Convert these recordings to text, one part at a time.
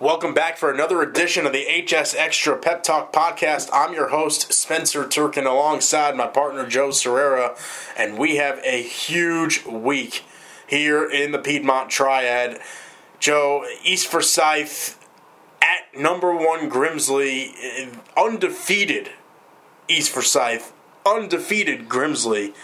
Welcome back for another edition of the HS Extra Pep Talk podcast. I'm your host, Spencer Turkin, alongside my partner, Joe Sirera, and we have a huge week here in the Piedmont Triad. Joe, East Forsyth at number one Grimsley, eh, undefeated East Forsyth, undefeated Grimsley.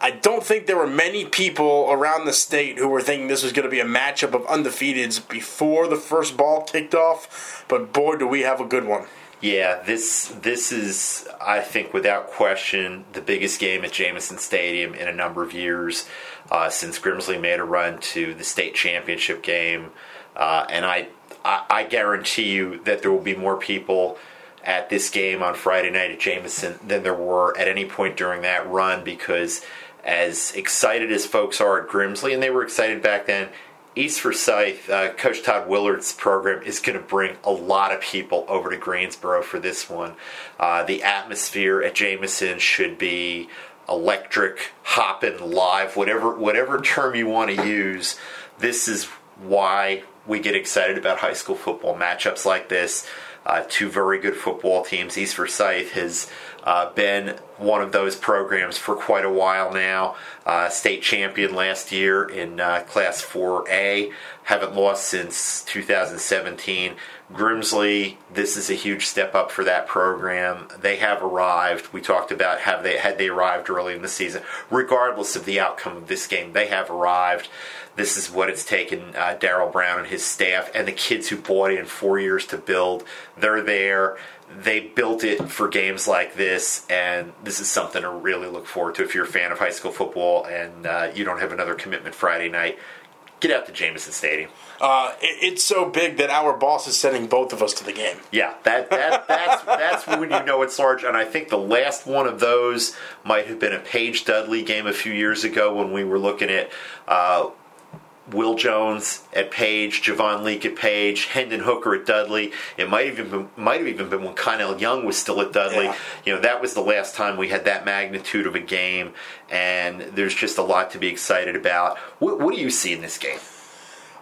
I don't think there were many people around the state who were thinking this was going to be a matchup of undefeateds before the first ball kicked off, but boy, do we have a good one. Yeah, this this is I think without question the biggest game at Jamieson Stadium in a number of years uh, since Grimsley made a run to the state championship game, uh, and I, I I guarantee you that there will be more people at this game on Friday night at Jamieson than there were at any point during that run because as excited as folks are at Grimsley, and they were excited back then, East Forsyth, uh, Coach Todd Willert's program is going to bring a lot of people over to Greensboro for this one. Uh, the atmosphere at Jamieson should be electric, hopping, live, whatever whatever term you want to use. This is why we get excited about high school football matchups like this. Uh, two very good football teams. East Forsyth has uh, been one of those programs for quite a while now. Uh, state champion last year in uh, Class 4A. Haven't lost since 2017. Grimsley, this is a huge step up for that program. They have arrived. We talked about have they had they arrived early in the season. Regardless of the outcome of this game, they have arrived. This is what it's taken uh, Daryl Brown and his staff and the kids who bought in four years to build. They're there they built it for games like this, and this is something to really look forward to if you're a fan of high school football and uh, you don't have another commitment Friday night. Get out to Jamieson Stadium. Uh, it, it's so big that our boss is sending both of us to the game. Yeah, that, that that's that's when you know it's large. And I think the last one of those might have been a Page Dudley game a few years ago when we were looking at. Uh, Will Jones at Page, Javon Leake at Page, Hendon Hooker at Dudley. It might even been, might have even been when Connell Young was still at Dudley. Yeah. You know, that was the last time we had that magnitude of a game, and there's just a lot to be excited about. What, what do you see in this game?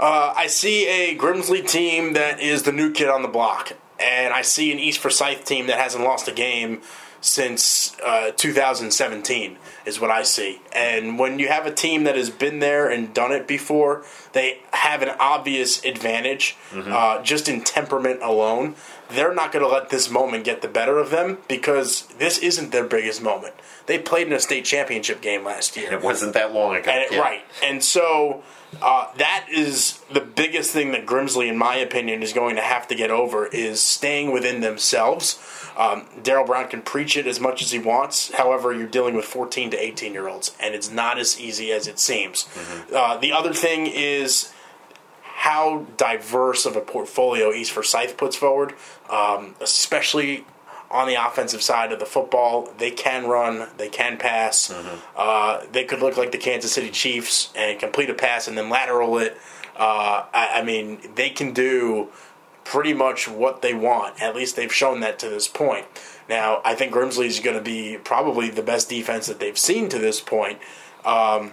Uh, I see a Grimsley team that is the new kid on the block, and I see an East Forsyth team that hasn't lost a game since uh, 2017 is what I see. And when you have a team that has been there and done it before, they have an obvious advantage Mm-hmm. uh, just in temperament alone. They're not going to let this moment get the better of them because this isn't their biggest moment. They played in a state championship game last year. And it wasn't that long ago. And it- Yeah. Right. And so uh, that is the biggest thing that Grimsley, in my opinion, is going to have to get over is staying within themselves. Um, Daryl Brown can preach it as much as he wants. However, you're dealing with 14 to 18 year olds, and it's not as easy as it seems. Uh, the other thing is how diverse of a portfolio East Forsyth puts forward, um, especially on the offensive side of the football. They can run, they can pass. Uh, they could look like the Kansas City Chiefs and complete a pass and then lateral it. Uh, I, I mean, they can do pretty much what they want. At least they've shown that to this point. Now, I think Grimsley is going to be probably the best defense that they've seen to this point. Um,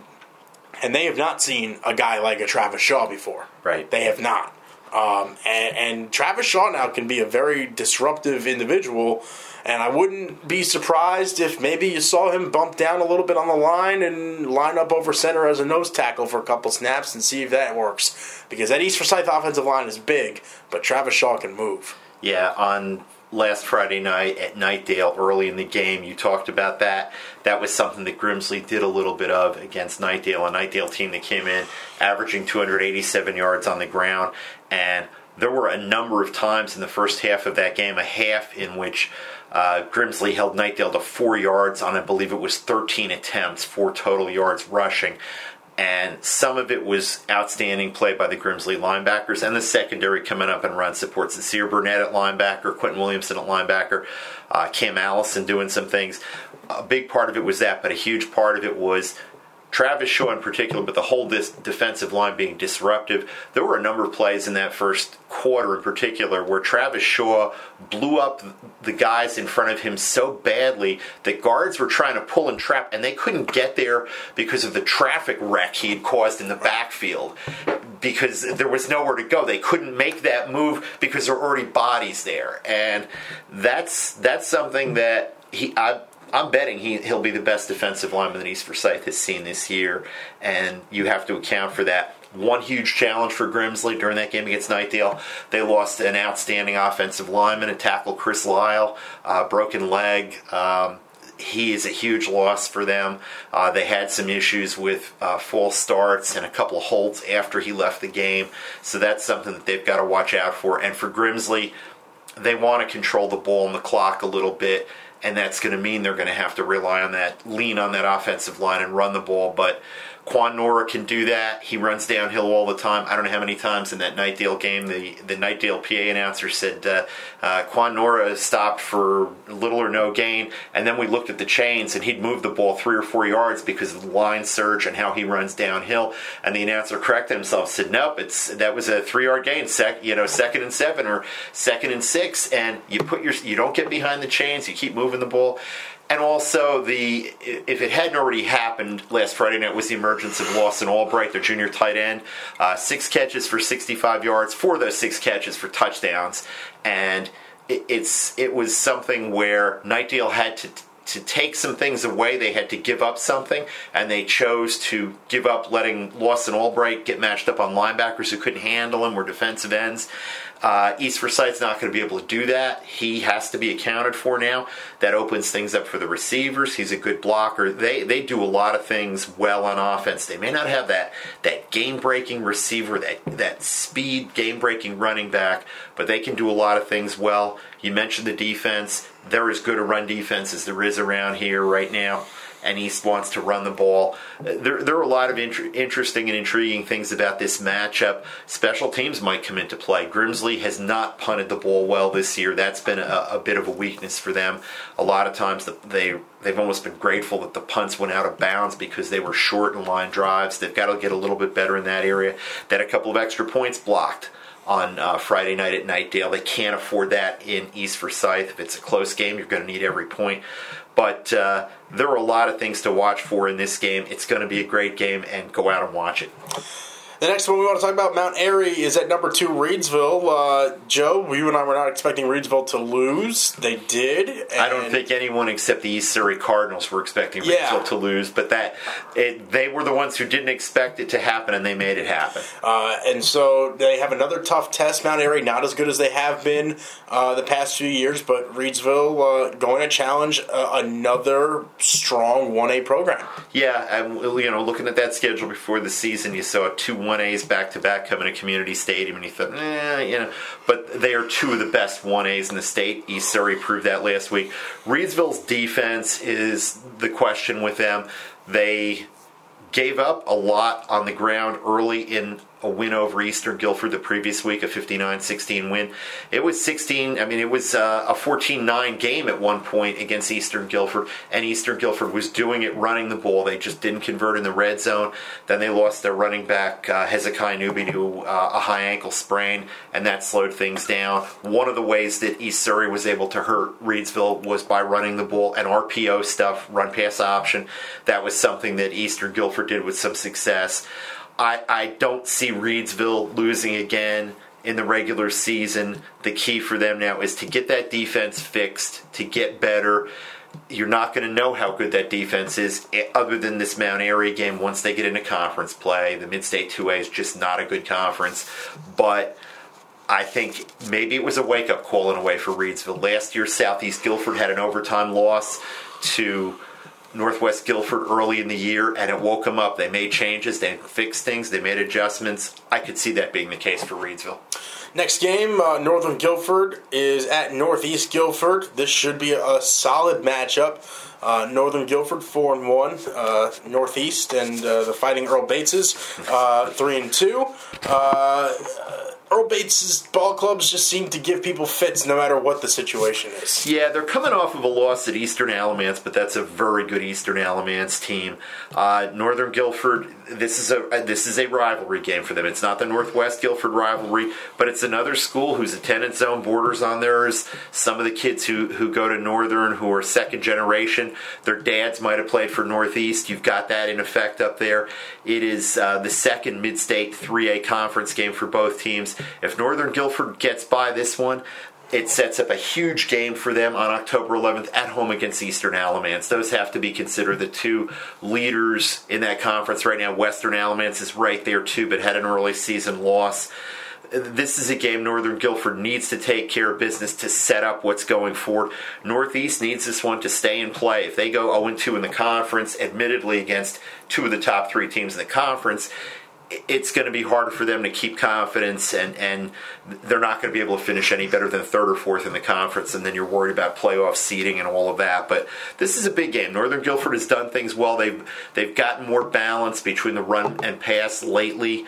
and they have not seen a guy like a Travis Shaw before. Right. They have not. Um, and, and Travis Shaw now can be a very disruptive individual. And I wouldn't be surprised if maybe you saw him bump down a little bit on the line and line up over center as a nose tackle for a couple snaps and see if that works. Because that East Forsyth offensive line is big, but Travis Shaw can move. Yeah, on last Friday night at Knightdale early in the game, you talked about that. That was something that Grimsley did a little bit of against Knightdale, a Knightdale team that came in averaging 287 yards on the ground. And there were a number of times in the first half of that game, a half in which uh, Grimsley held Knightdale to four yards on, I believe it was 13 attempts, four total yards rushing and some of it was outstanding play by the Grimsley linebackers and the secondary coming up and run support. Sincere Burnett at linebacker, Quentin Williamson at linebacker, uh, Cam Allison doing some things. A big part of it was that, but a huge part of it was Travis Shaw in particular, but the whole dis- defensive line being disruptive. There were a number of plays in that first quarter in particular where Travis Shaw blew up the guys in front of him so badly that guards were trying to pull and trap, and they couldn't get there because of the traffic wreck he had caused in the backfield. Because there was nowhere to go, they couldn't make that move because there were already bodies there, and that's that's something that he. I, I'm betting he, he'll be the best defensive lineman that East Forsyth has seen this year, and you have to account for that. One huge challenge for Grimsley during that game against Knightdale. They lost an outstanding offensive lineman, a tackle, Chris Lyle, uh, broken leg. Um, he is a huge loss for them. Uh, they had some issues with uh, false starts and a couple of holds after he left the game, so that's something that they've got to watch out for. And for Grimsley, they want to control the ball and the clock a little bit and that's going to mean they're going to have to rely on that, lean on that offensive line and run the ball. But Quan Nora can do that. He runs downhill all the time. I don't know how many times in that Knightdale game the, the Knightdale PA announcer said uh, uh, Quan Nora stopped for little or no gain, and then we looked at the chains and he'd move the ball three or four yards because of the line surge and how he runs downhill. And the announcer corrected himself, said, "Nope, it's that was a three yard gain, sec, you know, second and seven or second and six, and you put your you don't get behind the chains, you keep moving the ball." And also, the if it hadn't already happened last Friday night was the emergence of Lawson Albright, their junior tight end. Uh, six catches for 65 yards, four of those six catches for touchdowns, and it, it's it was something where Knightdale had to to take some things away, they had to give up something, and they chose to give up letting Lawson Albright get matched up on linebackers who couldn't handle him or defensive ends. Uh, East Forsyth's not going to be able to do that. He has to be accounted for now. That opens things up for the receivers. He's a good blocker. They they do a lot of things well on offense. They may not have that that game breaking receiver, that that speed game breaking running back, but they can do a lot of things well. You mentioned the defense. They're as good a run defense as there is around here right now and East wants to run the ball. There, there are a lot of int- interesting and intriguing things about this matchup. Special teams might come into play. Grimsley has not punted the ball well this year. That's been a, a bit of a weakness for them. A lot of times they they've almost been grateful that the punts went out of bounds because they were short in line drives. They've got to get a little bit better in that area. Then a couple of extra points blocked on uh, Friday night at Knightdale. They can't afford that in East Forsyth. If it's a close game, you're going to need every point. But uh, there are a lot of things to watch for in this game. It's going to be a great game, and go out and watch it. The next one we want to talk about, Mount Airy, is at number two, Reidsville. Uh, Joe, you and I were not expecting Reidsville to lose. They did. I don't think anyone except the East Surry Cardinals were expecting Reidsville yeah. to lose, but that it, they were the ones who didn't expect it to happen, and they made it happen. Uh, and so they have another tough test, Mount Airy, not as good as they have been uh, the past few years, but Reidsville uh, going to challenge uh, another strong 1A program. Yeah, and you know, looking at that schedule before the season, you saw a two one A's back to back coming to Community Stadium, and you thought, eh, you know, but they are two of the best one A's in the state. East Surry proved that last week. Reidsville's defense is the question with them. They gave up a lot on the ground early in a win over Eastern Guilford the previous week, a 59-16 win. It was 16. I mean, it was uh, a 14-9 game at one point against Eastern Guilford, and Eastern Guilford was doing it running the ball. They just didn't convert in the red zone. Then they lost their running back uh, Hezekiah Newby to uh, a high ankle sprain, and that slowed things down. One of the ways that East Surry was able to hurt Reedsville was by running the ball and RPO stuff, run pass option. That was something that Eastern Guilford did with some success. I, I don't see Reidsville losing again in the regular season. The key for them now is to get that defense fixed, to get better. You're not going to know how good that defense is eh, other than this Mount Airy game once they get into conference play. The Mid State 2A is just not a good conference. But I think maybe it was a wake up call in a way for Reidsville. Last year, Southeast Guilford had an overtime loss to Northwest Guilford early in the year and it woke them up. They made changes, they fixed things, they made adjustments. I could see that being the case for Reidsville. Next game, uh, Northern Guilford is at Northeast Guilford. This should be a solid matchup. Uh, Northern Guilford four and one, uh, Northeast and uh, the Fighting Earl Bateses uh, three and two. Earl Bates' ball clubs just seem to give people fits no matter what the situation is. Yeah, they're coming off of a loss at Eastern Alamance, but that's a very good Eastern Alamance team. Uh, Northern Guilford, this is a uh, this is a rivalry game for them. It's not the Northwest Guilford rivalry, but it's another school whose attendance zone borders on theirs. Some of the kids who who go to Northern who are second generation, their dads might have played for Northeast. You've got that in effect up there. It is uh, the second mid-state 3A conference game for both teams. If Northern Guilford gets by this one, it sets up a huge game for them on October 11th at home against Eastern Alamance. Those have to be considered the two leaders in that conference right now. Western Alamance is right there too, but had an early season loss. This is a game Northern Guilford needs to take care of business to set up what's going forward. Northeast needs this one to stay in play. If they go 0 2 in the conference, admittedly against two of the top three teams in the conference, it's going to be harder for them to keep confidence, and, and they're not going to be able to finish any better than third or fourth in the conference, and then you're worried about playoff seeding and all of that. But this is a big game. Northern Guilford has done things well. They've they've gotten more balance between the run and pass lately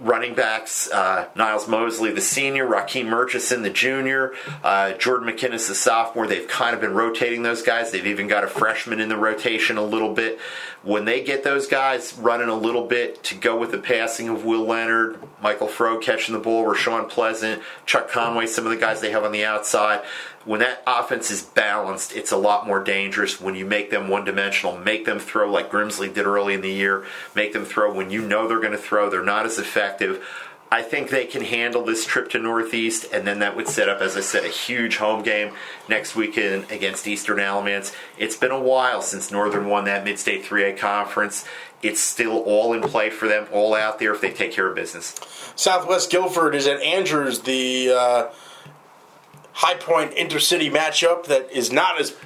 running backs uh, Niles Mosley, the senior, Raheem Murchison, the junior, uh, Jordan McKinnis, the sophomore. They've kind of been rotating those guys. They've even got a freshman in the rotation a little bit. When they get those guys running a little bit to go with the passing of Will Leonard, Michael Fro catching the ball, Rashawn Pleasant, Chuck Conway, some of the guys they have on the outside, when that offense is balanced, it's a lot more dangerous when you make them one dimensional, make them throw like Grimsley did early in the year, make them throw when you know they're going to throw, they're not as effective. I think they can handle this trip to Northeast, and then that would set up, as I said, a huge home game next weekend against Eastern Alamance. It's been a while since Northern won that Mid State 3A conference. It's still all in play for them, all out there if they take care of business. Southwest Guilford is at Andrews, the. Uh high point intercity matchup that is not as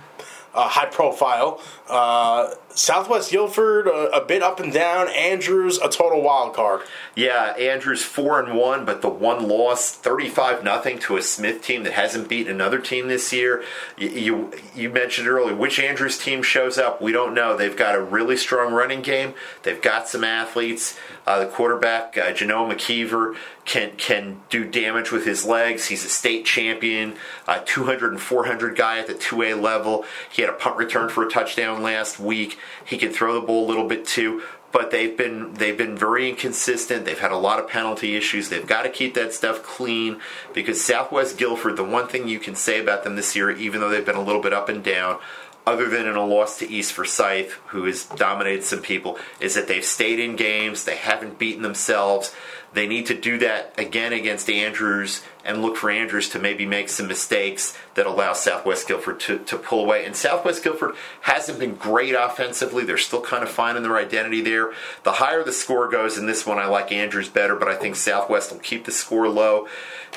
uh, high profile. Uh, Southwest Guilford, a, a, bit up and down. Andrews, a total wild card. Yeah, Andrews four and one, but the one loss, thirty-five nothing to a Smith team that hasn't beaten another team this year. You, you, you mentioned earlier which Andrews team shows up. We don't know. They've got a really strong running game. They've got some athletes. Uh, the quarterback, uh, Janelle McKeever, can can do damage with his legs. He's a state champion, uh, 200 and 400 guy at the 2A level. He had a punt return for a touchdown last week. He can throw the ball a little bit too but they've been they've been very inconsistent. They've had a lot of penalty issues. They've got to keep that stuff clean because Southwest Guilford, the one thing you can say about them this year, even though they've been a little bit up and down, other than in a loss to East Forsyth, who has dominated some people, is that they've stayed in games. They haven't beaten themselves. They need to do that again against Andrews and look for Andrews to maybe make some mistakes that allows Southwest Guilford to, to pull away. And Southwest Guilford hasn't been great offensively. They're still kind of finding their identity there. The higher the score goes in this one, I like Andrews better, but I think Southwest will keep the score low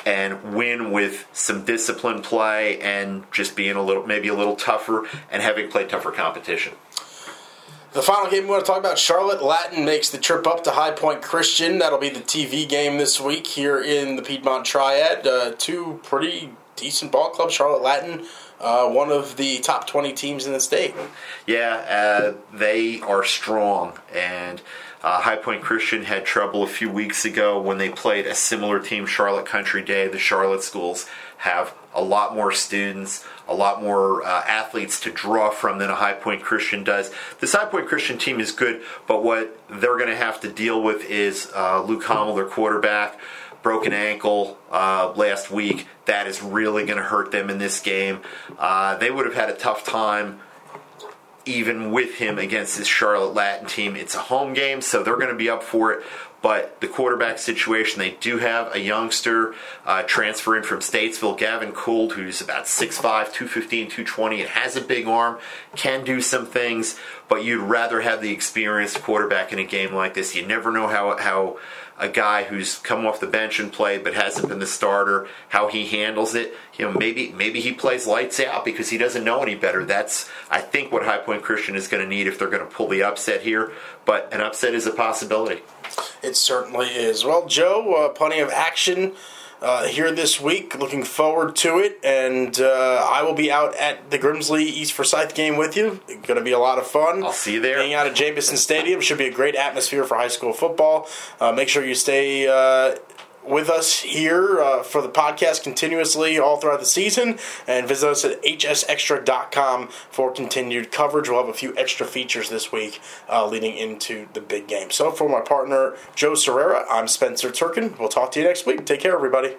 and win with some disciplined play and just being a little, maybe a little tougher and having played tougher competition. The final game we want to talk about Charlotte Latin makes the trip up to High Point Christian. That'll be the TV game this week here in the Piedmont Triad. Uh, two pretty decent ball club, Charlotte Latin, uh, one of the top 20 teams in the state. Yeah, uh, they are strong. And uh, High Point Christian had trouble a few weeks ago when they played a similar team, Charlotte Country Day. The Charlotte schools have a lot more students, a lot more uh, athletes to draw from than a High Point Christian does. This High Point Christian team is good, but what they're going to have to deal with is uh, Luke Hommel, their quarterback, broken ankle uh, last week. That is really going to hurt them in this game. Uh, they would have had a tough time even with him against this Charlotte Latin team. It's a home game, so they're going to be up for it. But the quarterback situation, they do have a youngster uh, transferring from Statesville, Gavin Could, who's about 6'5, 215, 220, and has a big arm, can do some things, but you'd rather have the experienced quarterback in a game like this. You never know how, how a guy who's come off the bench and played but hasn't been the starter, how he handles it. You know, maybe maybe he plays lights out because he doesn't know any better. That's I think what High Point Christian is going to need if they're going to pull the upset here. But an upset is a possibility. It certainly is. Well, Joe, uh, plenty of action uh, here this week. Looking forward to it, and uh, I will be out at the Grimsley East Forsyth game with you. Going to be a lot of fun. I'll see you there. Hanging out at Jamieson Stadium should be a great atmosphere for high school football. Uh, make sure you stay uh, with us here uh, for the podcast continuously all throughout the season. And visit us at hsextra.com for continued coverage. We'll have a few extra features this week uh, leading into the big game. So, for my partner, Joe Sirera, I'm Spencer Turkin. We'll talk to you next week. Take care, everybody.